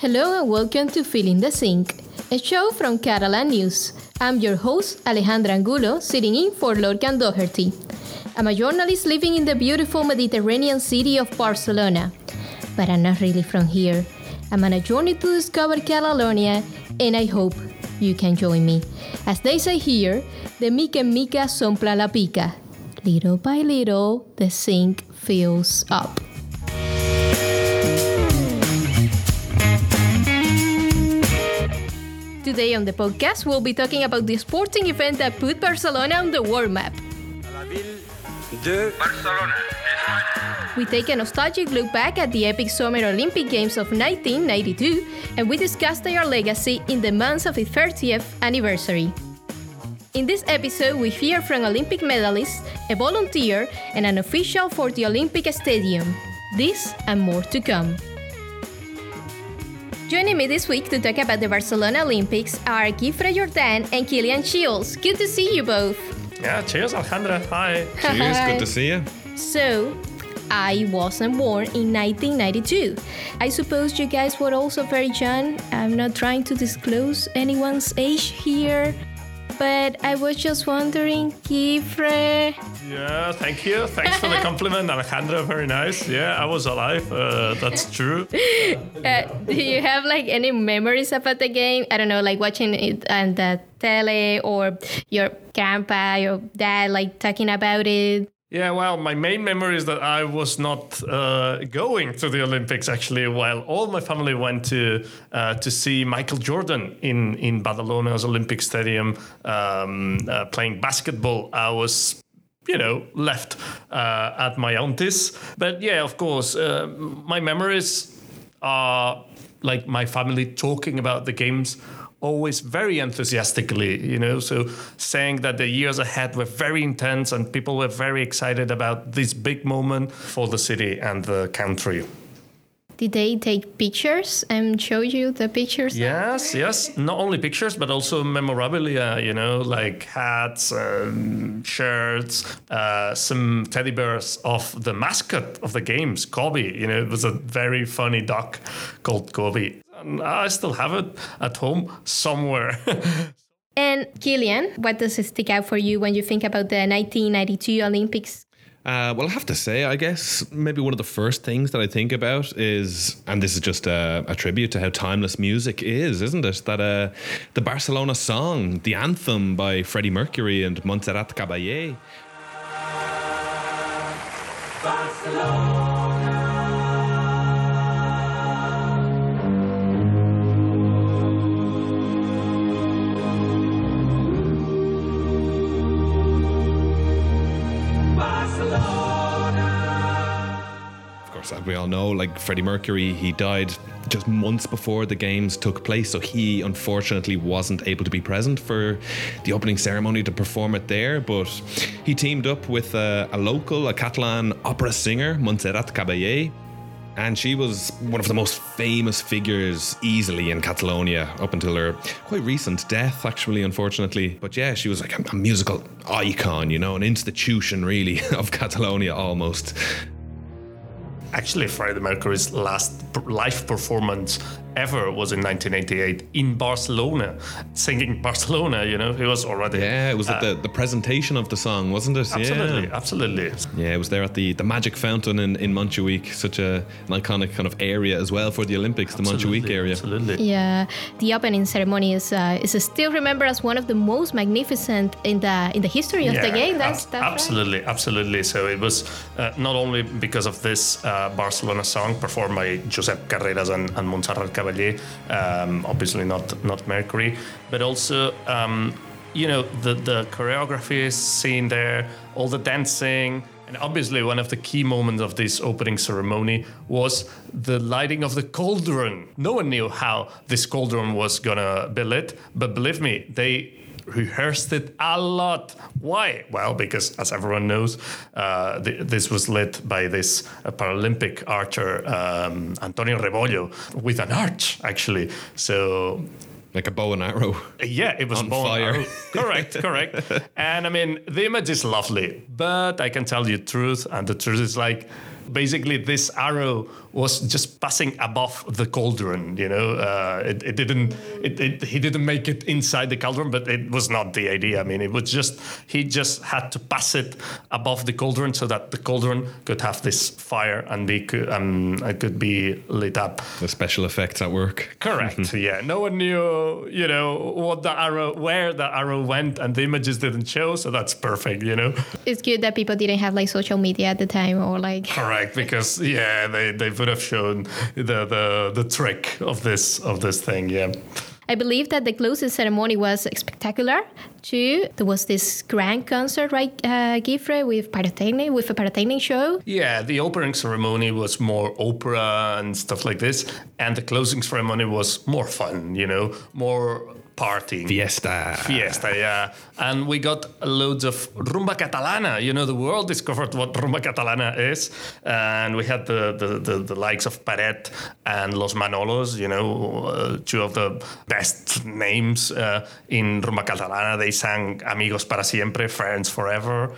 Hello and welcome to Filling the Sink, a show from Catalan News. I'm your host, Alejandra Angulo, sitting in for Lorcan Doherty. I'm a journalist living in the beautiful Mediterranean city of Barcelona. But I'm not really from here. I'm on a journey to discover Catalonia, and I hope you can join me. As they say here, the mica mica sompla la pica. Little by little, the sink fills up. Today on the podcast, we'll be talking about the sporting event that put Barcelona on the world map. La ville de Barcelona. We take a nostalgic look back at the epic Summer Olympic Games of 1992 and we discuss their legacy in the months of its 30th anniversary. In this episode, we hear from Olympic medalists, a volunteer, and an official for the Olympic Stadium. This and more to come. Joining me this week to talk about the Barcelona Olympics are Guifré Jordan and Kilian Shields. Good to see you both. Yeah, cheers, Alejandra. Hi. Cheers, good to see you. So, I wasn't born in 1992. I suppose you guys were also very young. I'm not trying to disclose anyone's age here, but I was just wondering, Guifré. Yeah, thank you. Thanks for the compliment, Alejandra. Very nice. Yeah, I was alive. Uh, that's true. Uh, do you have like any memories about the game? I don't know, like watching it on the tele or your grandpa, your dad, like talking about it. Yeah, well, my main memory is that I was not uh, going to the Olympics actually, while all my family went to uh, to see Michael Jordan in in Badalona's Olympic Stadium um, uh, playing basketball. I was you know, left uh, at my auntie's. But yeah, of course, uh, my memories are like my family talking about the games always very enthusiastically, you know, so saying that the years ahead were very intense and people were very excited about this big moment for the city and the country. Did they take pictures and show you the pictures? Yes, yes. Not only pictures, but also memorabilia, you know, like hats, um, shirts, uh, some teddy bears of the mascot of the games, Cobi. You know, it was a very funny duck called Cobi. And I still have it at home somewhere. and Kilian, what does it stick out for you when you think about the 1992 Olympics? Uh, well, I have to say, I guess maybe one of the first things that I think about is, and this is just a, a tribute to how timeless music is, isn't it? That uh, the Barcelona song, the anthem by Freddie Mercury and Montserrat Caballé. Barcelona. As we all know, like Freddie Mercury, he died just months before the games took place, so he unfortunately wasn't able to be present for the opening ceremony to perform it there. But he teamed up with a, a local, a Catalan opera singer, Montserrat Caballé. And she was one of the most famous figures easily in Catalonia up until her quite recent death, actually, unfortunately. But yeah, she was like a, a musical icon, you know, an institution really of Catalonia almost actually Freddie Mercury's last live performance ever was in 1988 in Barcelona, singing Barcelona. You know, he was already. Yeah, it was uh, at the, the presentation of the song, wasn't it? Absolutely, yeah. absolutely. Yeah, it was there at the, the Magic Fountain in, in Montjuic, such a, an iconic kind of area as well for the Olympics, absolutely, the Montjuic area. Absolutely. Yeah, the opening ceremony is uh, is still remembered as one of the most magnificent in the in the history of yeah, the game. That's, that's absolutely, right. absolutely. So it was uh, not only because of this uh, Barcelona song performed by Josep Carreras and, and Montserrat Caballé, um, obviously not not Mercury, but also um, you know the the choreography is seen there, all the dancing. And obviously, one of the key moments of this opening ceremony was the lighting of the cauldron. No one knew how this cauldron was gonna be lit, but believe me, they rehearsed it a lot. Why? Well, because as everyone knows, uh, th- this was led by this uh, Paralympic archer um, Antonio Rebollo with an arch, actually. So like a bow and arrow. Yeah, it was on bow fire. and arrow. correct, correct. And I mean, the image is lovely, but I can tell you the truth, and the truth is like basically this arrow was just passing above the cauldron. You know, uh, it, it didn't. It, it, he didn't make it inside the cauldron, but it was not the idea. I mean, it was just he just had to pass it above the cauldron so that the cauldron could have this fire and be um, it could be lit up. The special effects at work. Correct. yeah. No one knew, you know, what the arrow, where the arrow went, and the images didn't show. So that's perfect. You know. It's good that people didn't have like social media at the time or like. Correct, because yeah, they, they would have shown the, the the trick of this of this thing. Yeah. I believe that the closing ceremony was spectacular too. There was this grand concert, right, uh, Guifré, with pyrotechnic, with a pyrotechnic show. Yeah, the opening ceremony was more opera and stuff like this, and the closing ceremony was more fun. You know, more partying. Fiesta. Fiesta, yeah. And we got loads of rumba catalana. You know, the world discovered what rumba catalana is. And we had the, the, the, the likes of Peret and Los Manolos, you know, uh, two of the best names uh, in rumba catalana. They sang Amigos para siempre, Friends Forever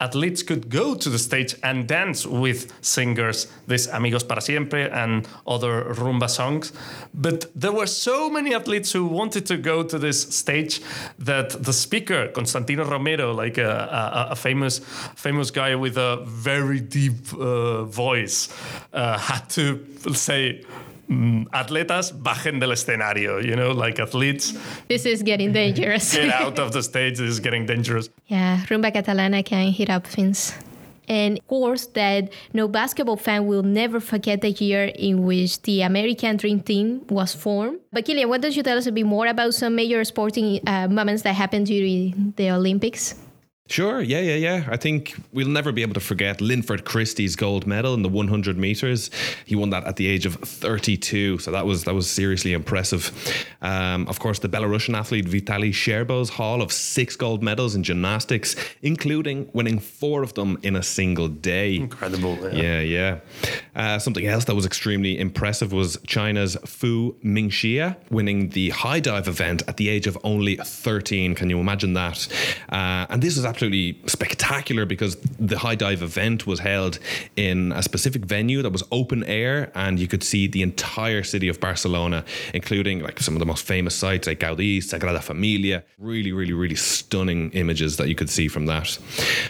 athletes could go to the stage and dance with singers, this Amigos para Siempre and other rumba songs. But there were so many athletes who wanted to go to this stage that the speaker, Constantino Romero, like a, a, a famous famous guy with a very deep uh, voice, uh, had to say mm, atletas bajen del escenario, you know, like athletes. This is getting dangerous. get out of the stage, this is getting dangerous. Yeah, Rumba Catalana can hit up things. And of course, that no basketball fan will never forget the year in which the American Dream Team was formed. But Kilian, what does you tell us a bit more about some major sporting uh, moments that happened during the Olympics? Sure, yeah, yeah, yeah. I think we'll never be able to forget Linford Christie's gold medal in the 100 meters. He won that at the age of 32, so that was that was seriously impressive. Um, of course, the Belarusian athlete Vitaly Sherbo's haul of six gold medals in gymnastics, including winning four of them in a single day. Incredible. Yeah, yeah. yeah. Uh, something else that was extremely impressive was China's Fu Mingxia winning the high dive event at the age of only 13. Can you imagine that? Uh, and this was absolutely spectacular because the high dive event was held in a specific venue that was open air and you could see the entire city of Barcelona, including like some of the most famous sites like Gaudí, Sagrada Familia. Really, really, really stunning images that you could see from that.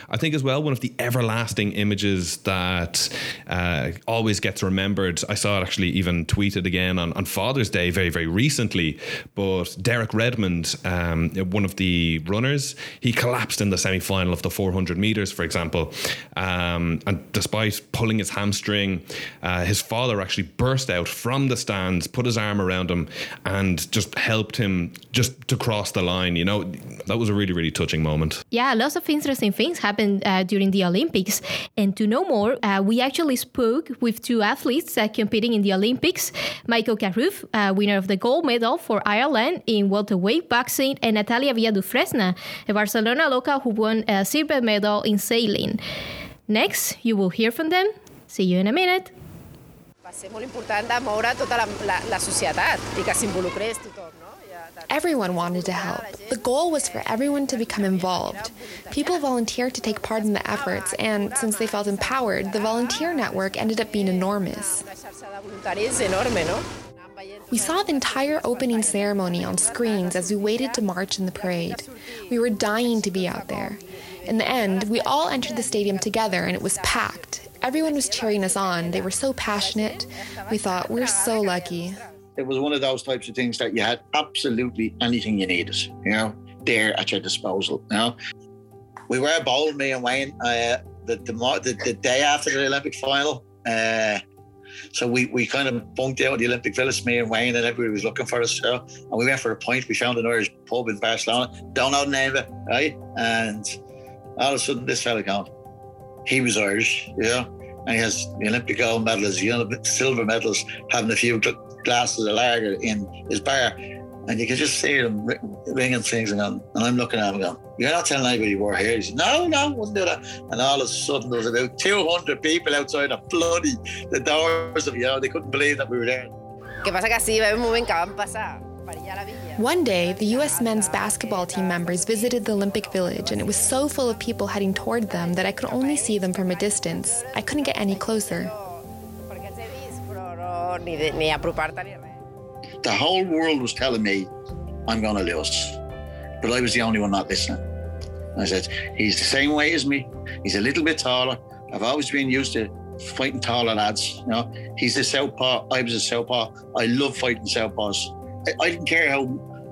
I think as well, one of the everlasting images that uh, always gets remembered. I saw it actually even tweeted again on, on Father's Day very, very recently. But Derek Redmond, um, one of the runners, he collapsed in the semi final of the 400 meters, for example. Um, and despite pulling his hamstring, uh, his father actually burst out from the stands, put his arm around him, and just helped him just to cross the line. You know, that was a really, really touching moment. Yeah, lots of interesting things happened uh, during the Olympics. And to know more, uh, we actually spoke with two athletes uh, competing in the Olympics Michael Carruth, uh, winner of the gold medal for Ireland in welterweight boxing, and Natalia Via-Dufresne, a Barcelona local who won a uh, silver medal in sailing. Next, you will hear from them. See you in a minute. Va ser molt important de moure tota la, la, la societat i que s'involucrés tothom, no? Everyone wanted to help. The goal was for everyone to become involved. People volunteered to take part in the efforts, and since they felt empowered, the volunteer network ended up being enormous. We saw the entire opening ceremony on screens as we waited to march in the parade. We were dying to be out there. In the end, we all entered the stadium together and it was packed. Everyone was cheering us on. They were so passionate. We thought, we're so lucky. It was one of those types of things that you had absolutely anything you needed, you know, there at your disposal. You know, we were bowling, me and Wayne, uh, the, the, the the day after the Olympic final. Uh, so we, we kind of bunked out the Olympic Village, me and Wayne, and everybody was looking for us. So, and we went for a point. We found an Irish pub in Barcelona. Don't know the name of it, right? And all of a sudden, this fella gone. He was Irish, you know, and he has the Olympic gold medals, you know, silver medals, having a few glasses of lager in his bar. And you can just see him ringing things and, and I'm looking at him going, You're not telling anybody we're here. He said, No, no, wouldn't do that. And all of a sudden, there was about 200 people outside of bloody the doors of, you know, they couldn't believe that we were there. ¿Qué pasa que así va un moment que van passar per allà a la villa? One day, the US men's basketball team members visited the Olympic Village, and it was so full of people heading toward them that I could only see them from a distance. I couldn't get any closer. The whole world was telling me I'm going to lose, but I was the only one not listening. I said, He's the same weight as me. He's a little bit taller. I've always been used to fighting taller lads. You know, he's a southpaw. I was a southpaw. I love fighting southpaws. I, I didn't care how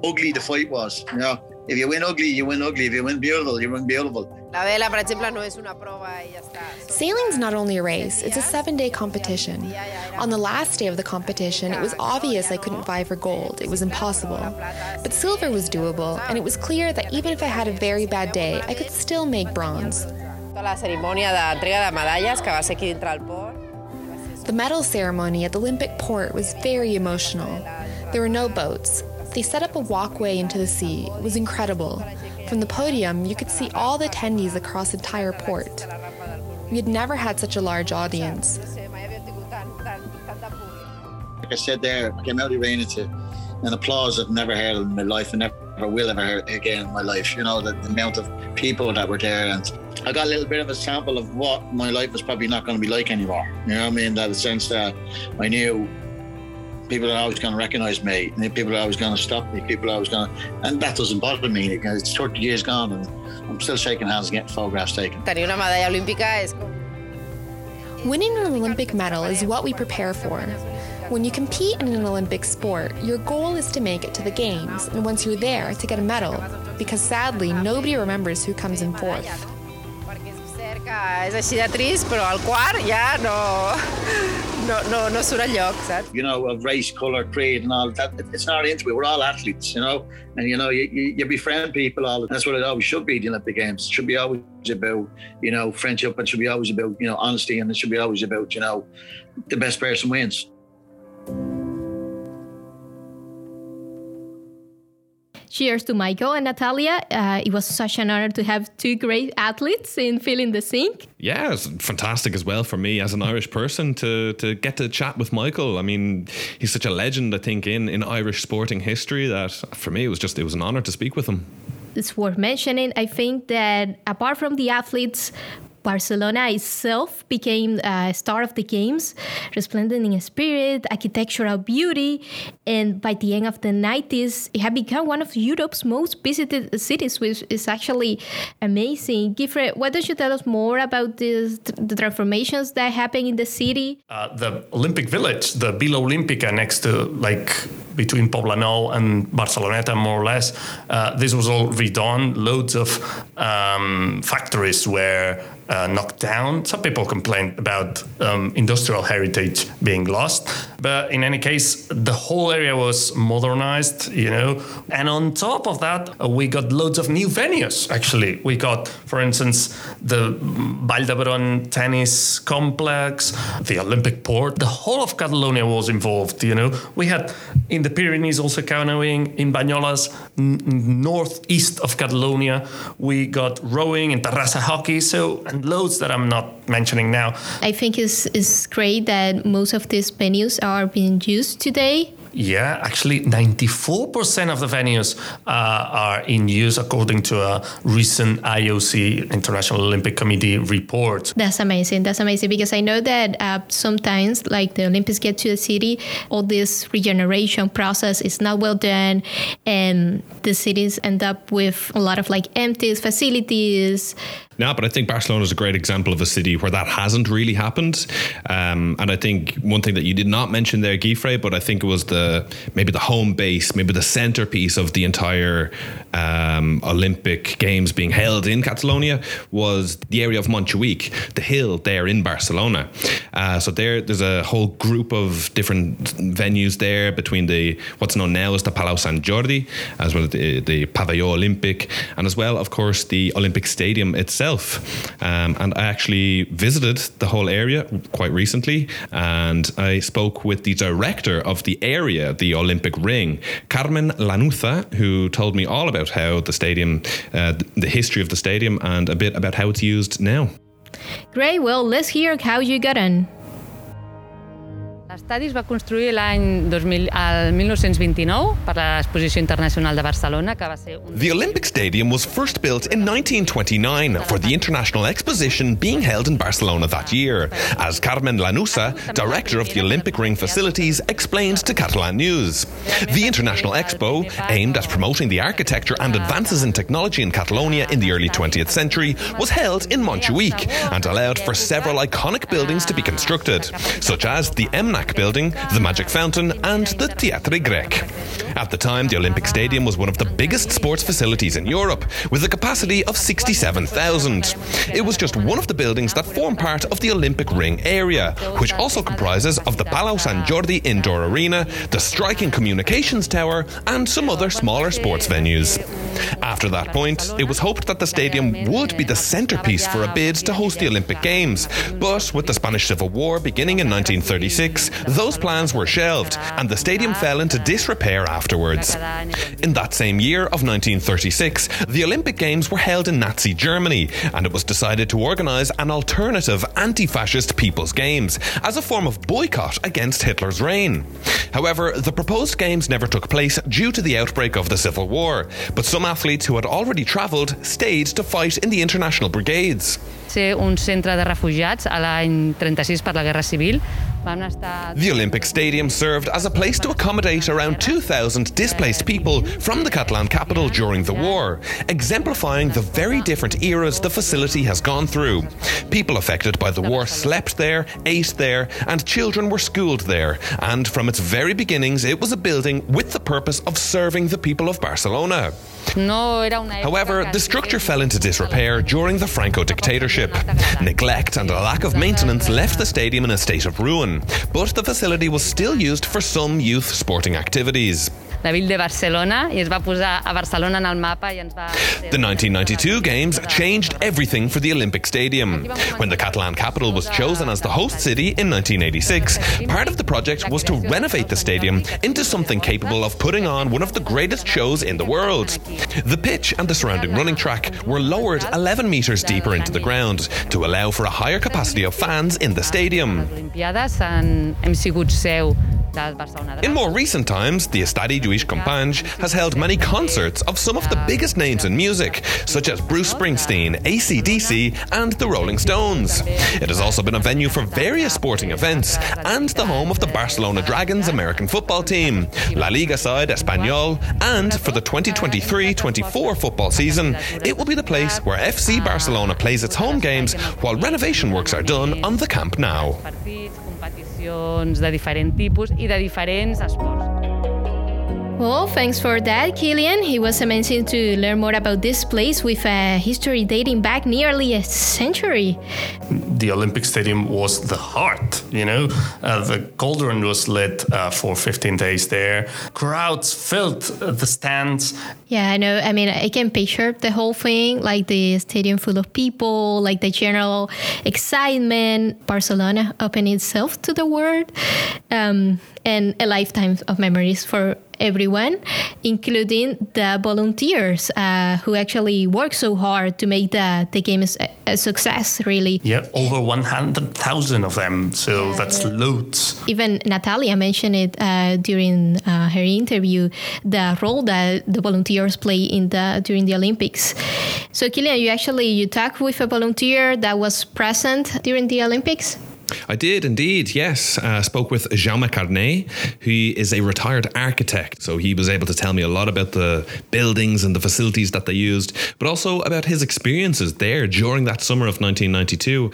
ugly the fight was. You know, if you win ugly, you win ugly. If you win beautiful, you win beautiful. La vela, per exemple, no és una prova i ja està. Sailing's not only a race, it's a seven day competition. On the last day of the competition, it was obvious I couldn't vie for gold. It was impossible. But silver was doable, and it was clear that even if I had a very bad day, I could still make bronze. La cerimònia d'entrega de medalles que va ser aquí dintre el port. The medal ceremony at the Olympic port was very emotional. There were no boats. They set up a walkway into the sea. It was incredible. From the podium, you could see all the attendees across the entire port. We had never had such a large audience. Like I said there, I came out of the arena to an applause I've never heard in my life and never will ever hear again in my life. You know, the, the amount of people that were there. And I got a little bit of a sample of what my life was probably not going to be like anymore. You know what I mean? That the sense that I knew people are always going to recognize me, and people are always going to stop me, people are always going to, and that doesn't bother me because it's 30 years gone and I'm still shaking hands and getting photographs taken. Tenir una medalla olímpica és. Winning an Olympic medal is what we prepare for. When you compete in an Olympic sport, your goal is to make it to the Games, and once you're there, to get a medal, because sadly, nobody remembers who comes in fourth. És cert és així de trist, però al quart ja no, no, no, no surt lloc, saps? You know, of race, color, creed, and all that. It's not into it. We're all athletes, you know, and you know, you, you, you befriend people. All that's what it always should be. The Olympic Games it should be always about, you know, friendship. It should be always about, you know, honesty, and it should be always about, you know, the best person wins. Cheers to Michael and Natalia. Uh, it was such an honor to have two great athletes in filling the Sink. Yeah, it's fantastic as well for me as an Irish person to to get to chat with Michael. I mean, he's such a legend, I think, in, in Irish sporting history that for me it was just it was an honor to speak with him. It's worth mentioning, I think, that apart from the athletes, Barcelona itself became a star of the games, resplendent in spirit, architectural beauty, and by the end of the 90s, it had become one of Europe's most visited cities, which is actually amazing. Guifré, why don't you tell us more about this, the transformations that happened in the city? Uh, the Olympic Village, the Villa Olímpica next to like between Poblenou and Barceloneta, more or less. Uh, this was all redone. Loads of um, factories were uh, knocked down. Some people complained about um, industrial heritage being lost, but in any case, the whole area was modernized, you know. And on top of that, uh, we got loads of new venues. Actually, we got, for instance, the Vall d'Hebron tennis complex, the Olympic port. The whole of Catalonia was involved. You know, we had in the Pyrenees also canoeing in Banyoles, n- northeast of Catalonia. We got rowing and Terrassa hockey. So loads that I'm not mentioning now. I think it's, it's great that most of these venues are being used today. Yeah, actually, 94% of the venues uh, are in use according to a recent IOC International Olympic Committee report. That's amazing. That's amazing because I know that uh, sometimes, like the Olympics get to the city, all this regeneration process is not well done, and the cities end up with a lot of like empty facilities. No, but I think Barcelona is a great example of a city where that hasn't really happened. Um, and I think one thing that you did not mention there, Guifré, but I think it was the maybe the home base, maybe the centerpiece of the entire um, Olympic Games being held in Catalonia was the area of Montjuic, the hill there in Barcelona. Uh, so there, there's a whole group of different venues there between the what's known now as the Palau Sant Jordi, as well as the, the Olympic, and as well, of course, the Olympic Stadium itself. Um, and I actually visited the whole area quite recently, and I spoke with the director of the area, the Olympic Ring, Carmen Lanuza, who told me all about how the stadium, uh, the history of the stadium, and a bit about how it's used now. Great. Well, let's hear how you got on. L'estadi es va construir l'any 2000 al 1929 per l'Exposició Internacional de Barcelona, que va ser un... The Olympic Stadium was first built in 1929 for the International Exposition being held in Barcelona that year, as Carmen Lanuza, director of the Olympic Ring facilities, explained to Catalan News. The International Expo, aimed at promoting the architecture and advances in technology in Catalonia in the early 20th century, was held in Montjuic and allowed for several iconic buildings to be constructed, such as the MNAC building, the Magic Fountain, and the Teatre Grec. At the time, the Olympic Stadium was one of the biggest sports facilities in Europe, with a capacity of 67,000. It was just one of the buildings that form part of the Olympic Ring area, which also comprises of the Palau Sant Jordi Indoor Arena, the Striking Communications Tower, and some other smaller sports venues. After that point, it was hoped that the stadium would be the centerpiece for a bid to host the Olympic Games, but with the Spanish Civil War beginning in 1936, those plans were shelved, and the stadium fell into disrepair afterwards. In that same year of 1936, the Olympic Games were held in Nazi Germany, and it was decided to organise an alternative anti fascist People's Games as a form of boycott against Hitler's reign. However, the proposed Games never took place due to the outbreak of the Civil War, but some athletes who had already travelled stayed to fight in the international brigades. ser un centre de refugiats a l'any 36 per la Guerra Civil. The Olympic Stadium served as a place to accommodate around 2,000 displaced people from the Catalan capital during the war, exemplifying the very different eras the facility has gone through. People affected by the war slept there, ate there, and children were schooled there. And from its very beginnings, it was a building with the purpose of serving the people of Barcelona. No era una However, the structure fell into disrepair during the Franco dictatorship. Neglect and a lack of maintenance left the stadium in a state of ruin, but the facility was still used for some youth sporting activities. La Ville de Barcelona i es va posar a Barcelona en el mapa i ens va... The 1992 Games changed everything for the Olympic Stadium. When the Catalan capital was chosen as the host city in 1986, part of the project was to renovate the stadium into something capable of putting on one of the greatest shows in the world. The pitch and the surrounding running track were lowered 11 metres deeper into the ground to allow for a higher capacity of fans in the stadium. Olimpiades en, hem sigut seu del Barcelona. In more recent times, the Estadi Lluís Companys has held many concerts of some of the biggest names in music, such as Bruce Springsteen, ACDC, and the Rolling Stones. It has also been a venue for various sporting events and the home of the Barcelona Dragons American football team, La Liga side Espanyol, and for the 2023 24 football season, it will be the place where FC Barcelona plays its home games while renovation works are done on the Camp Nou. Competicions de diferent tipus i de diferents esports. Well, thanks for that, Kilian. It was amazing to learn more about this place with a history dating back nearly a century. the Olympic Stadium was the heart, you know. Uh, the cauldron was lit uh, for 15 days there. Crowds filled uh, the stands. Yeah, I know. I mean, I can picture the whole thing, like the stadium full of people, like the general excitement, Barcelona opening itself to the world, um, and a lifetime of memories for everyone, including the volunteers uh, who actually work so hard to make the, the games a, a success, really. Yeah, over 100,000 of them. So that's loads. Even Natalia mentioned it uh, during uh, her interview, the role that the volunteers play in the during the Olympics. So, Kilian, you actually you talked with a volunteer that was present during the Olympics. I did indeed, yes. Uh, spoke with Jaume Carnet, who is a retired architect. So he was able to tell me a lot about the buildings and the facilities that they used, but also about his experiences there during that summer of 1992.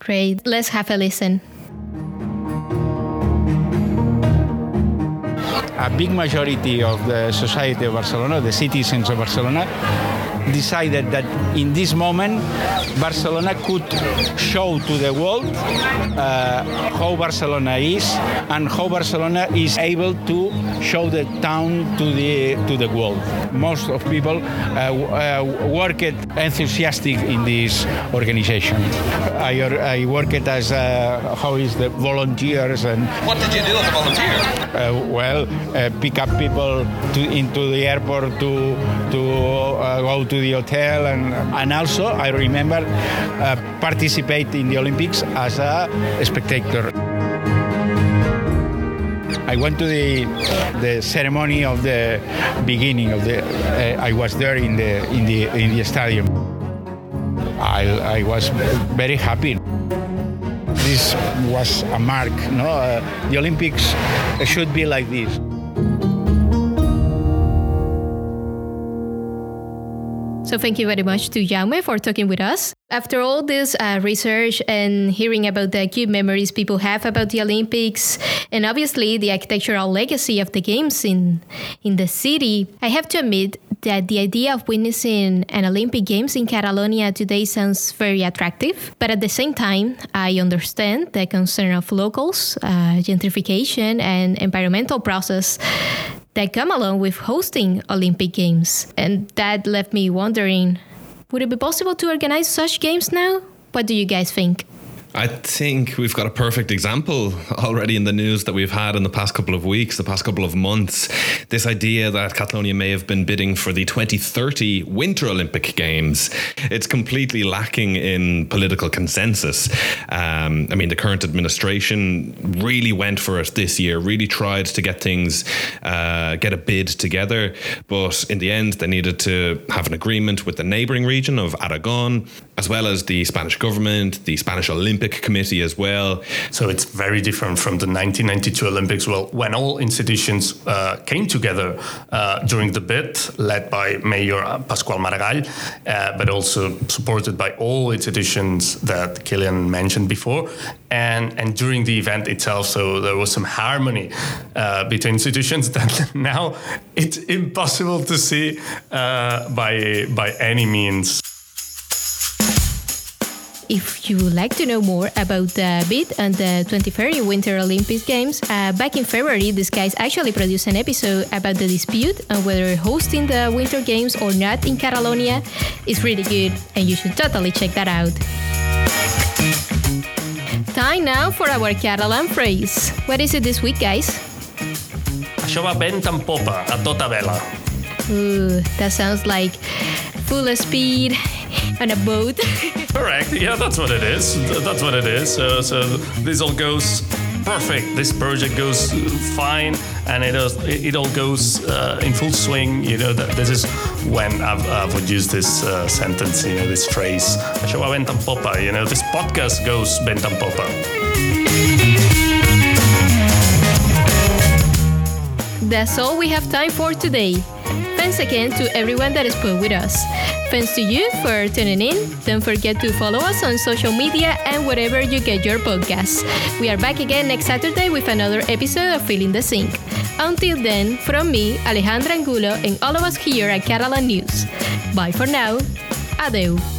Great. Let's have a listen. a big majority of the society of Barcelona, the citizens of Barcelona, decided that in this moment Barcelona could show to the world uh, how Barcelona is and how Barcelona is able to show the town to the to the world. Most of people uh, uh, worked enthusiastic in this organization. I, I worked as uh, how is the volunteers and What did you do as a volunteer? uh, well, uh, pick up people to, into the airport to to uh, go to the hotel, and and also I remember uh, participate in the Olympics as a spectator. I went to the the ceremony of the beginning of the. Uh, I was there in the in the in the stadium. I, I was very happy. This was a mark. No, uh, the Olympics should be like this. So thank you very much to Jaume for talking with us. After all this uh, research and hearing about the good memories people have about the Olympics and obviously the architectural legacy of the games in in the city, I have to admit that the idea of witnessing an Olympic Games in Catalonia today sounds very attractive. But at the same time, I understand the concern of locals, uh, gentrification, and environmental process that come along with hosting Olympic Games. And that left me wondering would it be possible to organize such games now? What do you guys think? I think we've got a perfect example already in the news that we've had in the past couple of weeks, the past couple of months. This idea that Catalonia may have been bidding for the 2030 Winter Olympic Games. It's completely lacking in political consensus. Um, I mean, the current administration really went for it this year, really tried to get things, uh, get a bid together. But in the end, they needed to have an agreement with the neighbouring region of Aragon, as well as the Spanish government, the Spanish Olympic Committee as well. So it's very different from the 1992 Olympics, well, when all institutions uh, came together uh, during the bid, led by Mayor Pasqual Maragall, uh, but also supported by all institutions that Kilian mentioned before. And, and during the event itself, so there was some harmony uh, between institutions that now it's impossible to see uh, by, by any means. If you would like to know more about the bid and the 2030 Winter Olympic Games, uh, back in February, these guys actually produced an episode about the dispute on whether hosting the Winter Games or not in Catalonia is really good, and you should totally check that out. Time now for our Catalan phrase. What is it this week, guys? Això va vent en popa, a tota vela. Ooh, that sounds like full speed on a boat. Correct. Yeah, that's what it is. That's what it is. So, so this all goes perfect. This project goes fine, and it does, it all goes uh, in full swing. You know, that this is when I've, I would use this uh, sentence. You know, this phrase. Això va vent en popa. You know, this podcast goes vent en popa. That's all we have time for today. Thanks again to everyone that spoke with us. Thanks to you for tuning in. Don't forget to follow us on social media and wherever you get your podcasts. We are back again next Saturday with another episode of Feeling the Sink. Until then, from me, Alejandra Angulo, and all of us here at Catalan News. Bye for now. Adeu.